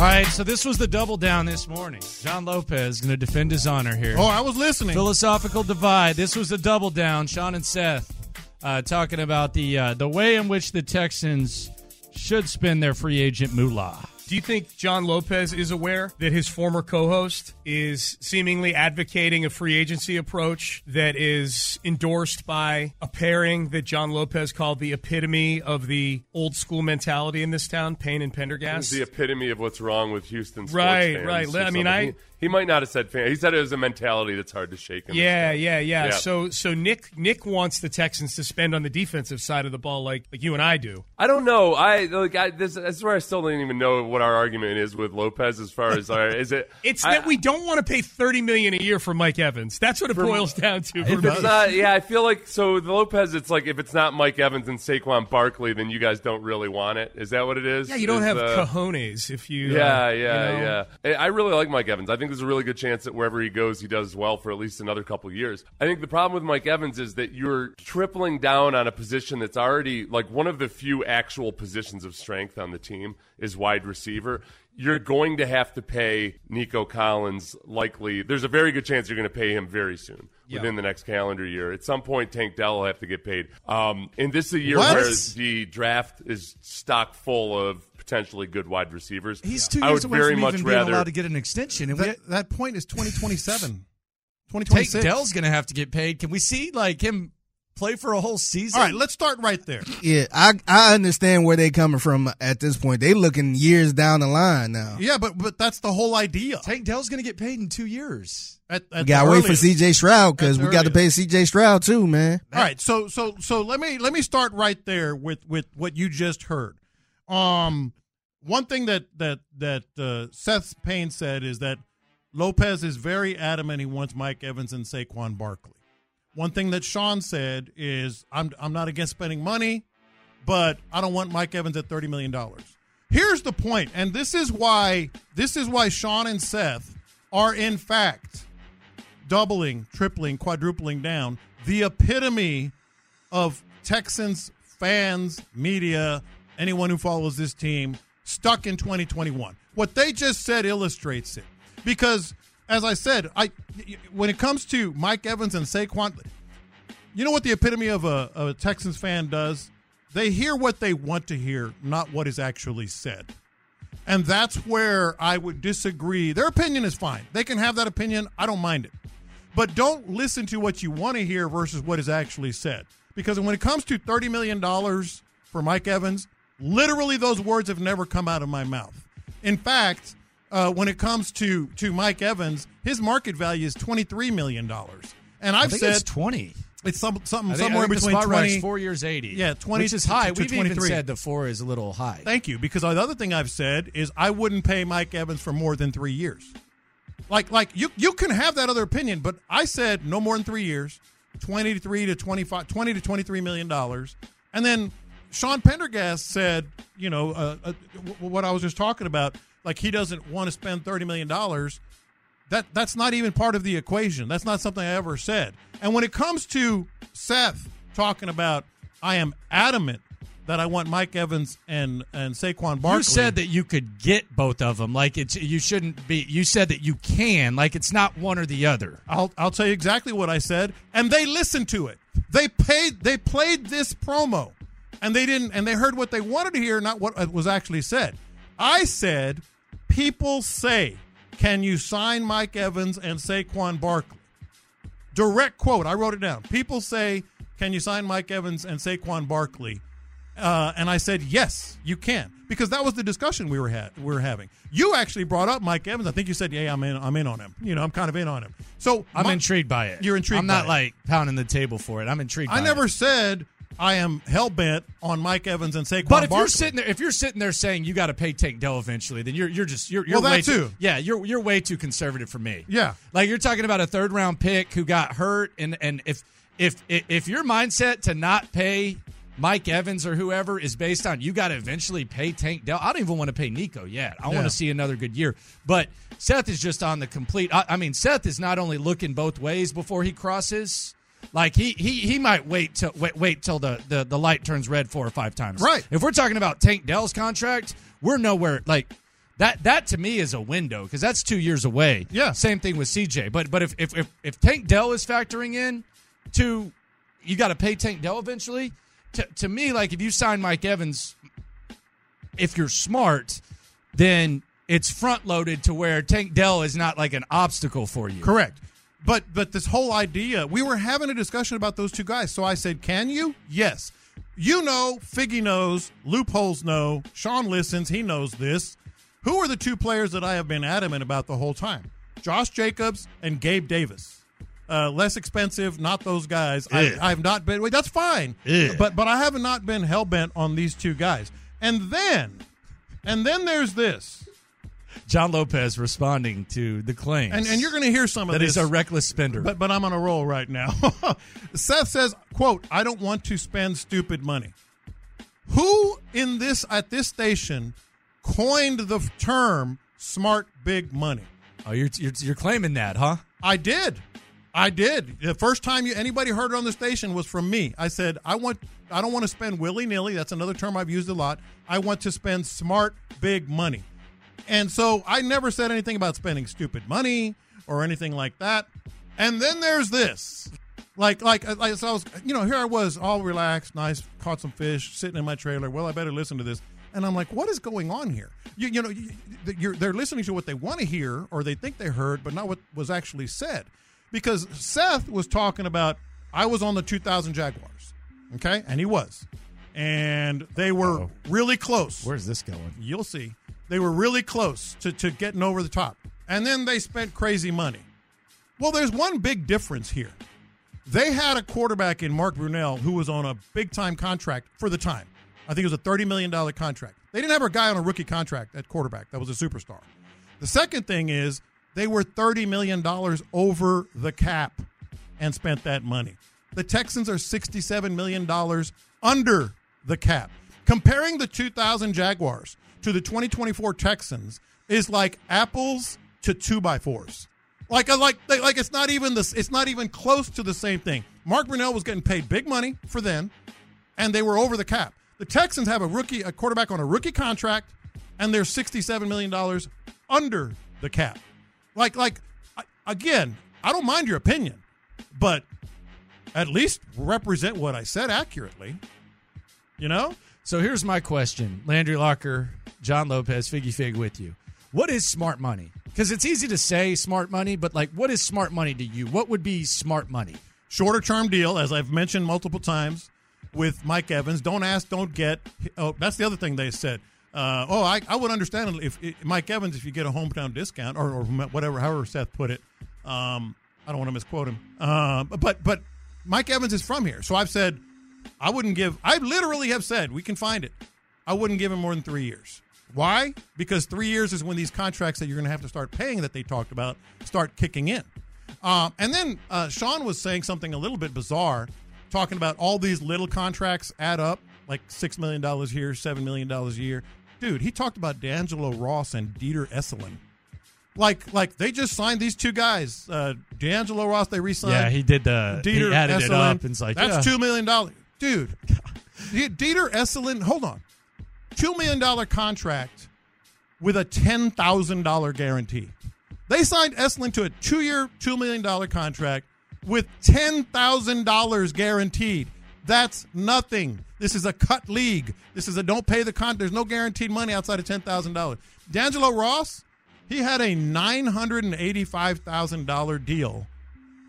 All right, so this was the double down this morning. John Lopez going to defend his honor here. Oh, I was listening. Philosophical divide. This was the double down. Sean and Seth uh, talking about the uh, the way in which the Texans should spend their free agent moolah. Do you think John Lopez is aware that his former co host is seemingly advocating a free agency approach that is endorsed by a pairing that John Lopez called the epitome of the old school mentality in this town, Payne and Pendergast? The epitome of what's wrong with Houston sports Right, fans right. I mean, something. I- He, might not have said fan. He said it was a mentality that's hard to shake. Yeah, yeah, yeah, Yeah. So, so Nick Nick wants the Texans to spend on the defensive side of the ball, like like you and I do. I don't know. I like. I, this, is where I still don't even know what our argument is with Lopez as far as our, is it. It's I- that we don't want to pay thirty million a year for Mike Evans. That's what it boils down to. It's not, yeah, I feel like so the Lopez. It's like if it's not Mike Evans and Saquon Barkley, then you guys don't really want it. Is that what it is? yeah, you don't Is, have uh, cojones if you. Yeah, uh, yeah, you know? yeah. I I really like Mike Evans. I think there's a really good chance that wherever he goes, he does well for at least another couple years. I think the problem with Mike Evans is that you're tripling down on a position that's already like one of the few actual positions of strength on the team is wide receiver. You're going to have to pay Nico Collins likely. There's a very good chance you're going to pay him very soon. Within the next calendar year, at some point, Tank Dell will have to get paid. Um, and this is a year What? where the draft is stock full of potentially good wide receivers. He's two I years would away very from much even being rather allowed to get an extension, and we, That, that point is 2027. Tank 2026. Dell's going to have to get paid. Can we see like him play for a whole season? All right, let's start right there. Yeah, I I understand where they're coming from at this point. They looking years down the line now. Yeah, but but that's the whole idea. Tank Dell's going to get paid in two years. At, at We gotta wait for. C.J. Stroud because we got to pay. C.J. Stroud too, man. All right, so so so let me let me start right there with with what you just heard. Um, one thing that that that uh, Seth Payne said is that Lopez is very adamant he wants Mike Evans and Saquon Barkley. One thing that Sean said is I'm I'm not against spending money, but I don't want Mike Evans at thirty million dollars. Here's the point, and this is why this is why Sean and Seth are in fact doubling, tripling, quadrupling down the epitome of Texans fans, media, anyone who follows this team stuck in 2021. What they just said illustrates it. Because as I said, I when it comes to Mike Evans and Saquon, you know what the epitome of a, a Texans fan does? They hear what they want to hear, not what is actually said. And that's where I would disagree. Their opinion is fine. They can have that opinion. I don't mind it. But don't listen to what you want to hear versus what is actually said. Because when it comes to $30 million for Mike Evans, literally those words have never come out of my mouth. In fact, uh, when it comes to, to Mike Evans, his market value is $23 million. And I I've said it's twenty. it's some, something I think, somewhere I think between the spot 20 four years eighty. Yeah, 20 which is high. to We've even said the four is a little high. Thank you, because the other thing I've said is I wouldn't pay Mike Evans for more than three years. Like, like you, you can have that other opinion, but I said no more than three years, twenty to three to 25, 20 to twenty three million dollars, and then Sean Pendergast said, you know, uh, uh, w- what I was just talking about, like he doesn't want to spend thirty million dollars. That that's not even part of the equation. That's not something I ever said. And when it comes to Seth talking about, I am adamant that I want Mike Evans and and Saquon Barkley. You said that you could get both of them. Like it's you shouldn't be. You said that you can. Like it's not one or the other. I'll I'll tell you exactly what I said, and they listened to it. They paid. They played this promo, and they didn't. And they heard what they wanted to hear, not what was actually said. I said, people say, "Can you sign Mike Evans and Saquon Barkley?" Direct quote. I wrote it down. People say, can you sign Mike Evans and Saquon Barkley? Uh, and I said, yes, you can, because that was the discussion we were ha- we were having. You actually brought up Mike Evans. I think you said, yeah, I'm in, I'm in on him. You know, I'm kind of in on him. So I'm my- intrigued by it. You're intrigued I'm not it. like pounding the table for it. I'm intrigued. I never it. said I am hell bent on Mike Evans and Saquon. But if you're sitting there, if you're sitting there saying you got to pay Tank Dell eventually, then you're you're just you're, you're Well, way that too. Yeah, you're you're way too conservative for me. Yeah. like you're talking about a third round pick who got hurt, and and if if if, if your mindset to not pay Mike Evans or whoever is based on you got to eventually pay Tank Dell, I don't even want to pay Nico yet. I Yeah. want to see another good year. But Seth is just on the complete. I, I mean, Seth is not only looking both ways before he crosses. Like he he he might wait till wait, wait till the, the the light turns red four or five times. Right. If we're talking about Tank Dell's contract, we're nowhere like that. That to me is a window because that's two years away. Yeah. Same thing with CJ. But but if if if, if Tank Dell is factoring in to you got to pay Tank Dell eventually. To to me, like if you sign Mike Evans, if you're smart, then it's front loaded to where Tank Dell is not like an obstacle for you. Correct. But but this whole idea, we were having a discussion about those two guys. So I said, "Can you?" Yes. You know, Figgy knows, loopholes know, Sean listens, he knows this. Who are the two players that I have been adamant about the whole time? Josh Jacobs and Gabe Davis. Uh, less expensive, not those guys. I, I've not been. Wait, that's fine. But but I have not been hell bent on these two guys. And then, and then there's this, John Lopez responding to the claims. and and you're going to hear some of that this. he's a reckless spender. But but I'm on a roll right now. Seth says, "quote I don't want to spend stupid money." Who in this at this station coined the term "smart big money"? oh, you're, you're you're claiming that, huh? I did. I did. The first time you, anybody heard it on the station was from me. I said, I want I don't want to spend willy-nilly. That's another term I've used a lot. I want to spend smart big money. And so I never said anything about spending stupid money or anything like that. And then there's this. Like like uh, like so I was you know, here I was all relaxed, nice, caught some fish, sitting in my trailer. Well, I better listen to this. And I'm like, what is going on here? You, you know, you, you're, they're listening to what they want to hear or they think they heard, but not what was actually said. Because Seth was talking about, I was on the 2000 Jaguars, okay? And he was. And they were really close. Where's this going? You'll see. They were really close to, to getting over the top. And then they spent crazy money. Well, there's one big difference here. They had a quarterback in Mark Brunell who was on a big time contract for the time. I think it was a $30 million contract. They didn't have a guy on a rookie contract at quarterback that was a superstar. The second thing is they were $30 million over the cap and spent that money. The Texans are $67 million under the cap. Comparing the 2000 Jaguars to the 2024 Texans is like apples to two by fours. Like, like, like it's not even this. It's not even close to the same thing. Mark Brunell was getting paid big money for them, and they were over the cap. The Texans have a rookie, a quarterback on a rookie contract, and they're sixty-seven million dollars under the cap. Like, like again, I don't mind your opinion, but at least represent what I said accurately. You know, So here's my question: Landry Locker, John Lopez, Figgy Fig with you. What is smart money? Because it's easy to say smart money, but like, what is smart money to you? What would be smart money? shorter term deal, as I've mentioned multiple times with Mike Evans. Don't ask, don't get. Oh, that's the other thing they said. Uh, oh, I, I would understand if, if Mike Evans if you get a hometown discount or, or whatever, however Seth put it. Um, I don't want to misquote him. Uh, but but Mike Evans is from here, so I've said I wouldn't give. I literally have said we can find it. I wouldn't give him more than three years. Why? Because three years is when these contracts that you're going to have to start paying that they talked about start kicking in. Um, and then uh, Sean was saying something a little bit bizarre, talking about all these little contracts add up, like six million dollars here, seven million dollars a year. Dude, he talked about D'Angelo Ross and Dieter Eiselen. Like, like they just signed these two guys. Uh, D'Angelo Ross, they re-signed. Yeah, he did the. Dieter he added it up and it's like that's yeah. two million dollars, dude. Dieter Eiselen, hold on, two million dollar contract with a ten thousand dollar guarantee. They signed Eiselen to a two year, two million dollar contract with ten thousand dollars guaranteed. That's nothing. This is a cut league. This is a don't pay the con. There's no guaranteed money outside of ten thousand dollars. D'Angelo Ross, he had a nine hundred and eighty-five thousand dollar deal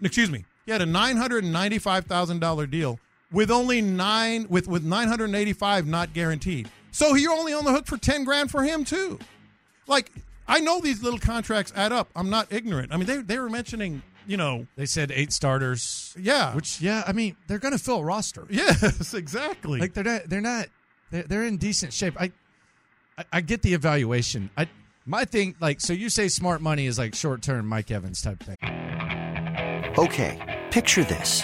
excuse me, he had a nine hundred and ninety-five thousand dollar deal with only nine with with 985 not guaranteed. So you're only on the hook for 10 grand for him too. Like I know these little contracts add up. I'm not ignorant. I mean, they they were mentioning, you know, They said eight starters. Yeah. Which yeah, I mean they're going to fill a roster. yes, exactly. Like they're not. They're not. They're, they're in decent shape. I, I, I get the evaluation. I my thing like so you say smart money is like short term Mike Evans type thing. Okay, picture this.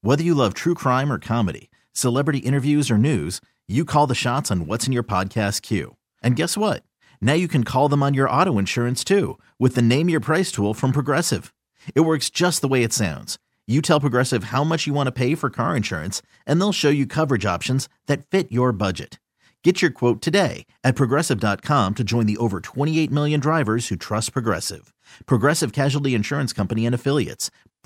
Whether you love true crime or comedy, celebrity interviews or news, you call the shots on what's in your podcast queue. And guess what? Now you can call them on your auto insurance too with the Name Your Price tool from Progressive. It works just the way it sounds. You tell Progressive how much you want to pay for car insurance, and they'll show you coverage options that fit your budget. Get your quote today at progressive.com to join the over 28 million drivers who trust Progressive. Progressive Casualty Insurance Company and Affiliates.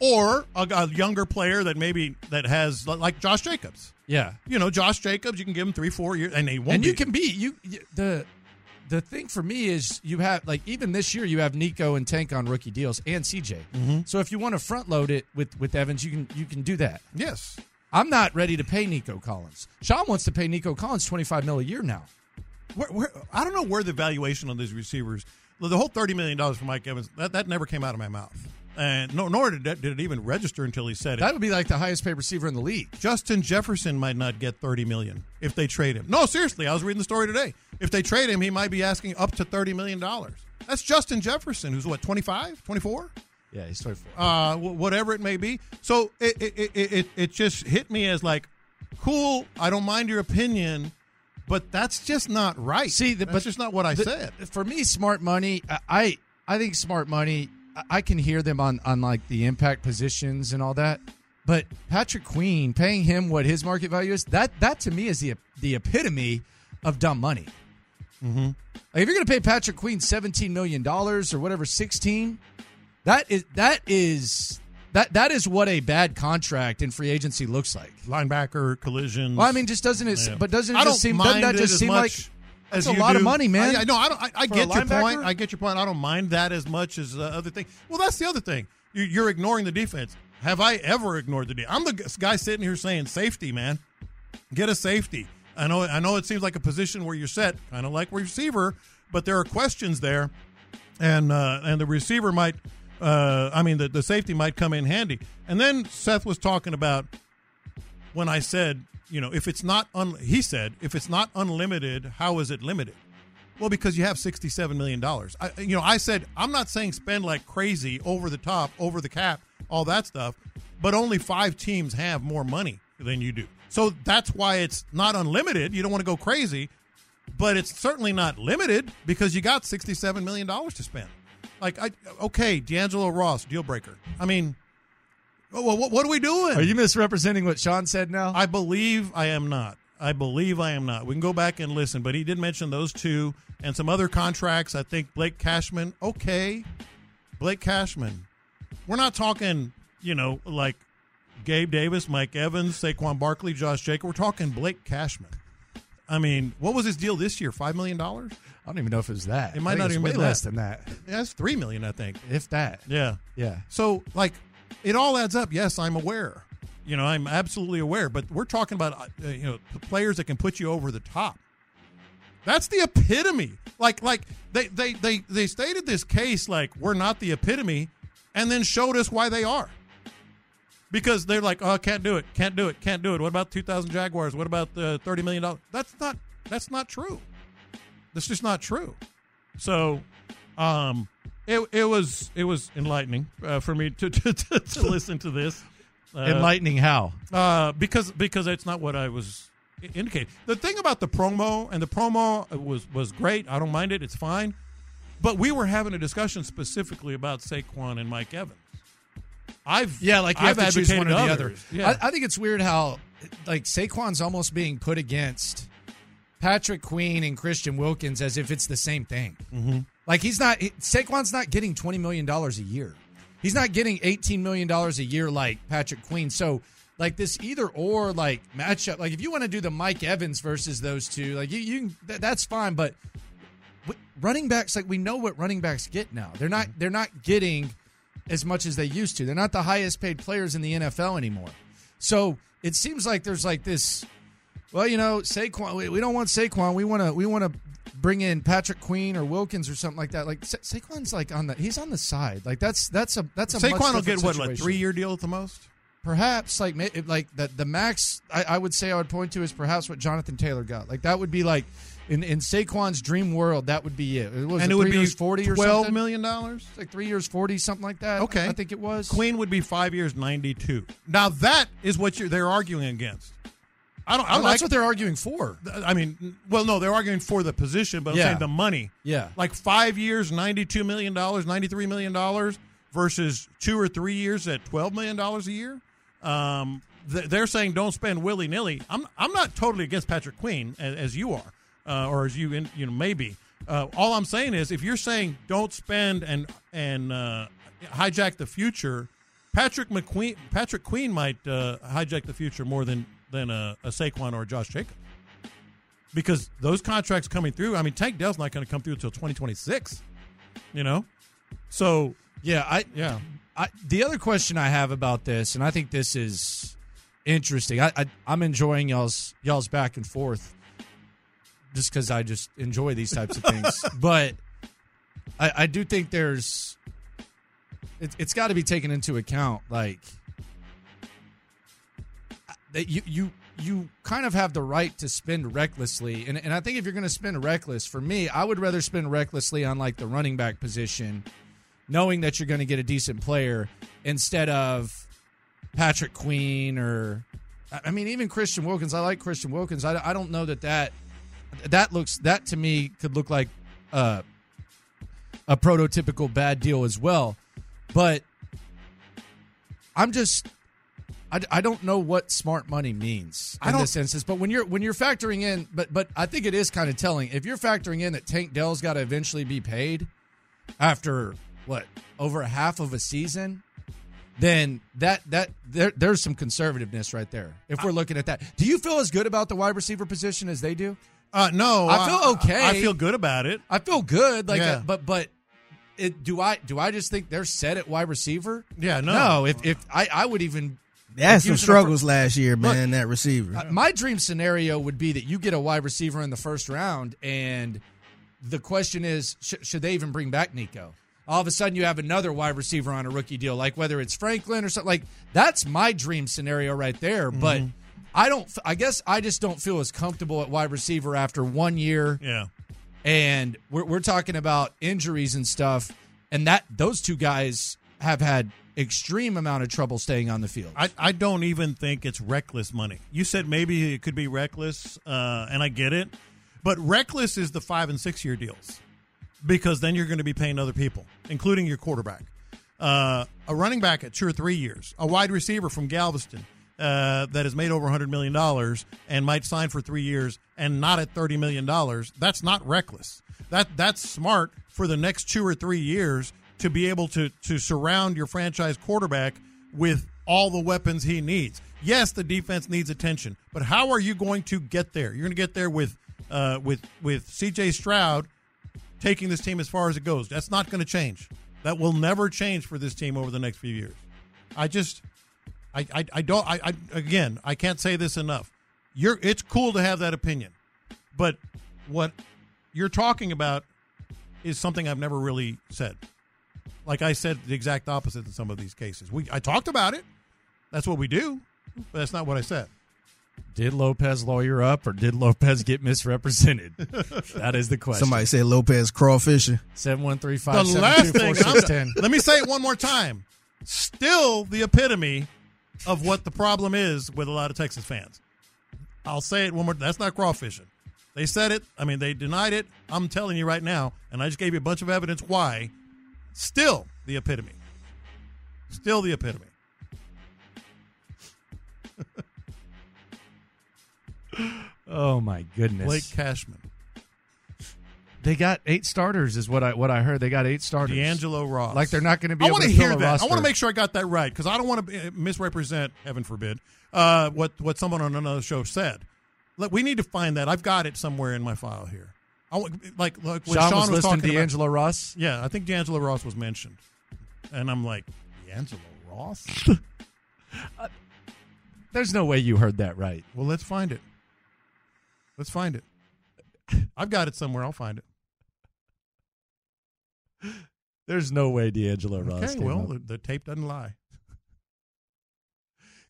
Or a, a younger player that maybe that has like Josh Jacobs. Yeah. You know, Josh Jacobs, you can give him three, four years, and they won't. and you be- can be you, you the the thing for me is you have like even this year you have Nico and Tank on rookie deals and CJ. Mm-hmm. So if you want to front load it with with Evans, you can you can do that. yes. I'm not ready to pay Nico Collins. Sean wants to pay Nico Collins 25 mil a year now. Where, where, I don't know where the valuation on these receivers. The whole thirty million dollars for Mike Evans that, that never came out of my mouth, and no, nor did it, did it even register until he said it. That would be like the highest paid receiver in the league. Justin Jefferson might not get 30 million if they trade him. No, seriously, I was reading the story today. If they trade him, he might be asking up to 30 million dollars. That's Justin Jefferson, who's what 25, 24, Yeah, he's 24. uh, whatever it may be. So it it, it it it just hit me as like, cool. I don't mind your opinion, but that's just not right. See, the, that's but just not what I the- said. For me, smart money. I- I think smart money. I- I can hear them on on like the impact positions and all that. But Patrick Queen paying him what his market value is that that to me is the the epitome of dumb money. Mm-hmm. Like if you're going to pay Patrick Queen seventeen million dollars or whatever, sixteen, that is that is that that is what a bad contract in free agency looks like. Linebacker collision. Well, I mean, just doesn't it? Yeah. But doesn't it just seem? Doesn't that just seem like that's a lot do. of money, man? I, I, no, I don't. I, I get your point. I get your point. I don't mind that as much as the other thing. Well, that's the other thing. You, you're ignoring the defense. Have I ever ignored the defense? I'm the guy sitting here saying safety, man. Get a safety. I know. I know. It seems like a position where you're set, kind of like receiver, but there are questions there, and uh, and the receiver might. Uh, I mean, the, the safety might come in handy. And then Seth was talking about when I said, you know, if it's not, un- he said, if it's not unlimited, how is it limited? Well, because you have sixty-seven million dollars. I, you know, I said I'm not saying spend like crazy, over the top, over the cap, all that stuff, but only five teams have more money than you do. So that's why it's not unlimited. You don't want to go crazy, but it's certainly not limited because you got sixty-seven million dollars to spend. Like, I okay, D'Angelo Ross, deal breaker. I mean, well, what, what are we doing? Are you misrepresenting what Sean said now? I believe I am not. I believe I am not. We can go back and listen, but he did mention those two and some other contracts. I think Blake Cashman. Okay, Blake Cashman. We're not talking, you know, like Gabe Davis, Mike Evans, Saquon Barkley, Josh Jacob. We're talking Blake Cashman. I mean, what was his deal this year? Five million dollars? I don't even know if it was that. It might not even be less that. than that, Yeah, it's three million, I think. if that. Yeah. Yeah. So, like, it all adds up. Yes, I'm aware. You know, I'm absolutely aware. But we're talking about uh, you know players that can put you over the top. That's the epitome. Like, like they they they they stated this case like we're not the epitome, and then showed us why they are. Because they're like, oh, can't do it, can't do it, can't do it. What about 2,000 Jaguars? What about the 30 million dollars? That's not that's not true. That's just not true. So, um, it it was it was enlightening uh, for me to to, to, to listen to this. Uh, Enlightening how? uh, because because it's not what I was indicating. The thing about the promo and the promo was was great. I don't mind it. It's fine. But we were having a discussion specifically about Saquon and Mike Evans. I've Yeah, like you I've choose one or advocated the other. others. Yeah. I, I think it's weird how like Saquon's almost being put against Patrick Queen and Christian Wilkins as if it's the same thing. Mm-hmm. Like he's not Saquon's not getting twenty million dollars a year. He's not getting eighteen million dollars a year like Patrick Queen. So like this either or like matchup. Like if you want to do the Mike Evans versus those two, like you you that, that's fine. But running backs like we know what running backs get now. They're not they're not getting as much as they used to. They're not the highest paid players in the NFL anymore. So it seems like there's like this. Well, you know, Saquon. We, we don't want Saquon. We want to. We want to bring in Patrick Queen or Wilkins or something like that. Like Sa- Saquon's like on the. He's on the side. Like that's that's a that's a Saquon will get what like three year deal at the most. Perhaps like like the the max. I, I would say I would point to is perhaps what Jonathan Taylor got. Like that would be like in in Saquon's dream world. That would be it. it was and it would be forty or twelve something. million dollars. Like three years forty something like that. Okay. I think it was. Queen would be five years, ninety two. Now that is what you're, they're arguing against. I don't. I Oh, like. that's what they're arguing for. I mean, well, no, they're arguing for the position, but I'm Yeah. saying the money. Yeah. like five years, ninety-two million dollars, ninety-three million dollars, versus two or three years at twelve million dollars a year. Um, they're saying don't spend willy nilly. I'm I'm not totally against Patrick Queen as, as you are, uh, or as you in, you know maybe. Uh, all I'm saying is if you're saying don't spend and and uh, hijack the future, Patrick McQueen, Patrick Queen might uh, hijack the future more than than a, a Saquon or a Josh Jacobs because those contracts coming through. I mean, Tank Dell's not going to come through until 2026. You know, so Yeah, I yeah. I, the other question I have about this, and I think this is interesting. I, I I'm enjoying y'all's y'all's back and forth, just because I just enjoy these types of things. but I, I do think there's it, it's got to be taken into account, like that you you you kind of have the right to spend recklessly, and and I think if you're going to spend reckless, for me, I would rather spend recklessly on like the running back position knowing that you're going to get a decent player instead of Patrick Queen or I mean even Christian Wilkins. I like Christian Wilkins. I, I don't know that that that looks that to me could look like uh, a prototypical bad deal as well. But I'm just I, I don't know what smart money means in this instance. But when you're when you're factoring in, but but I think it is kind of telling if you're factoring in that Tank Dell's got to eventually be paid after what over half of a season, then that that there, there's some conservativeness right there. If we're looking at that, do you feel as good about the wide receiver position as they do? Uh, no, I feel okay. I, feel good about it. I feel good, like, Yeah. uh, but but it, do I do I just think they're set at wide receiver? Yeah, no. no. If if I I would even They had some struggles last year, man. that receiver. Uh, my dream scenario would be that you get a wide receiver in the first round, and the question is, sh- should they even bring back Nico? All of a sudden, you have another wide receiver on a rookie deal, like whether it's Franklin or something. Like that's my dream scenario right there. But I don't. I guess I just don't feel as comfortable at wide receiver after one year, Yeah, and we're we're talking about injuries and stuff, and that those two guys have had extreme amount of trouble staying on the field. I, I don't even think it's reckless money. You said maybe it could be reckless, uh, and I get it, but reckless is the five and six year deals because then you're going to be paying other people, including your quarterback. Uh, a running back at two or three years, a wide receiver from Galveston uh, that has made over $100 million and might sign for three years and not at $30 million, that's not reckless. That That's smart for the next two or three years to be able to, to surround your franchise quarterback with all the weapons he needs. Yes, the defense needs attention, but how are you going to get there? You're going to get there with uh, with with C.J. Stroud taking this team as far as it goes. That's not going to change. That will never change for this team over the next few years. I just, I, I, I don't. I, I again, I can't say this enough. You're. It's cool to have that opinion, but what you're talking about is something I've never really said. Like I said, the exact opposite in some of these cases. We I talked about it. That's what we do, but that's not what I said. Did Lopez lawyer up or did Lopez get misrepresented? that is the question. Somebody say Lopez crawfishing. Seven one three The last thing, I'm- let me say it one more time. Still the epitome of what the problem is with a lot of Texas fans. I'll say it one more. That's not crawfishing. They said it. I mean, they denied it. I'm telling you right now, and I just gave you a bunch of evidence why. Still the epitome. Still the epitome. Oh my goodness. Blake Cashman, They got eight starters, is what I what I heard. They got eight starters. D'Angelo Ross. Like they're not going to be I want to hear that. I want to make sure I got that right because I don't want to misrepresent, heaven forbid, uh, what what someone on another show said. Look, we need to find that. I've got it somewhere in my file here. Like like when Sean, Sean, was, listing talking about- D'Angelo Ross. yeah, I think D'Angelo Ross was mentioned, and I'm like, D'Angelo Ross. Uh, there's no way you heard that right. well, let's find it. Let's find it. I've got it somewhere. I'll find it. There's no way D'Angelo Ross. Okay, well, the, the tape doesn't lie.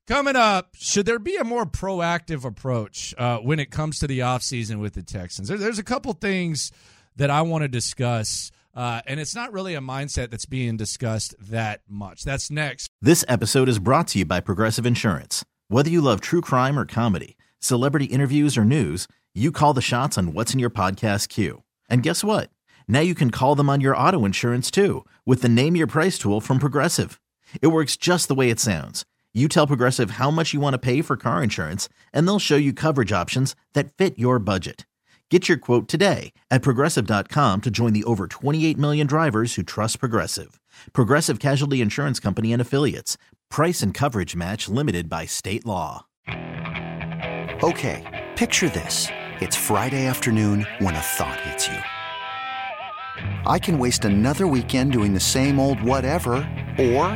Coming up, should there be a more proactive approach uh, when it comes to the offseason with the Texans? There, there's a couple things that I want to discuss, uh, and it's not really a mindset that's being discussed that much. That's next. This episode is brought to you by Progressive Insurance. Whether you love true crime or comedy, celebrity interviews or news, you call the shots on what's in your podcast queue. And guess what? Now you can call them on your auto insurance too with the Name Your Price tool from Progressive. It works just the way it sounds. You tell Progressive how much you want to pay for car insurance, and they'll show you coverage options that fit your budget. Get your quote today at progressive.com to join the over 28 million drivers who trust Progressive. Progressive Casualty Insurance Company and Affiliates. Price and coverage match limited by state law. Okay, picture this. It's Friday afternoon when a thought hits you. I can waste another weekend doing the same old whatever, or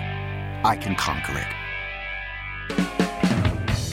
I can conquer it.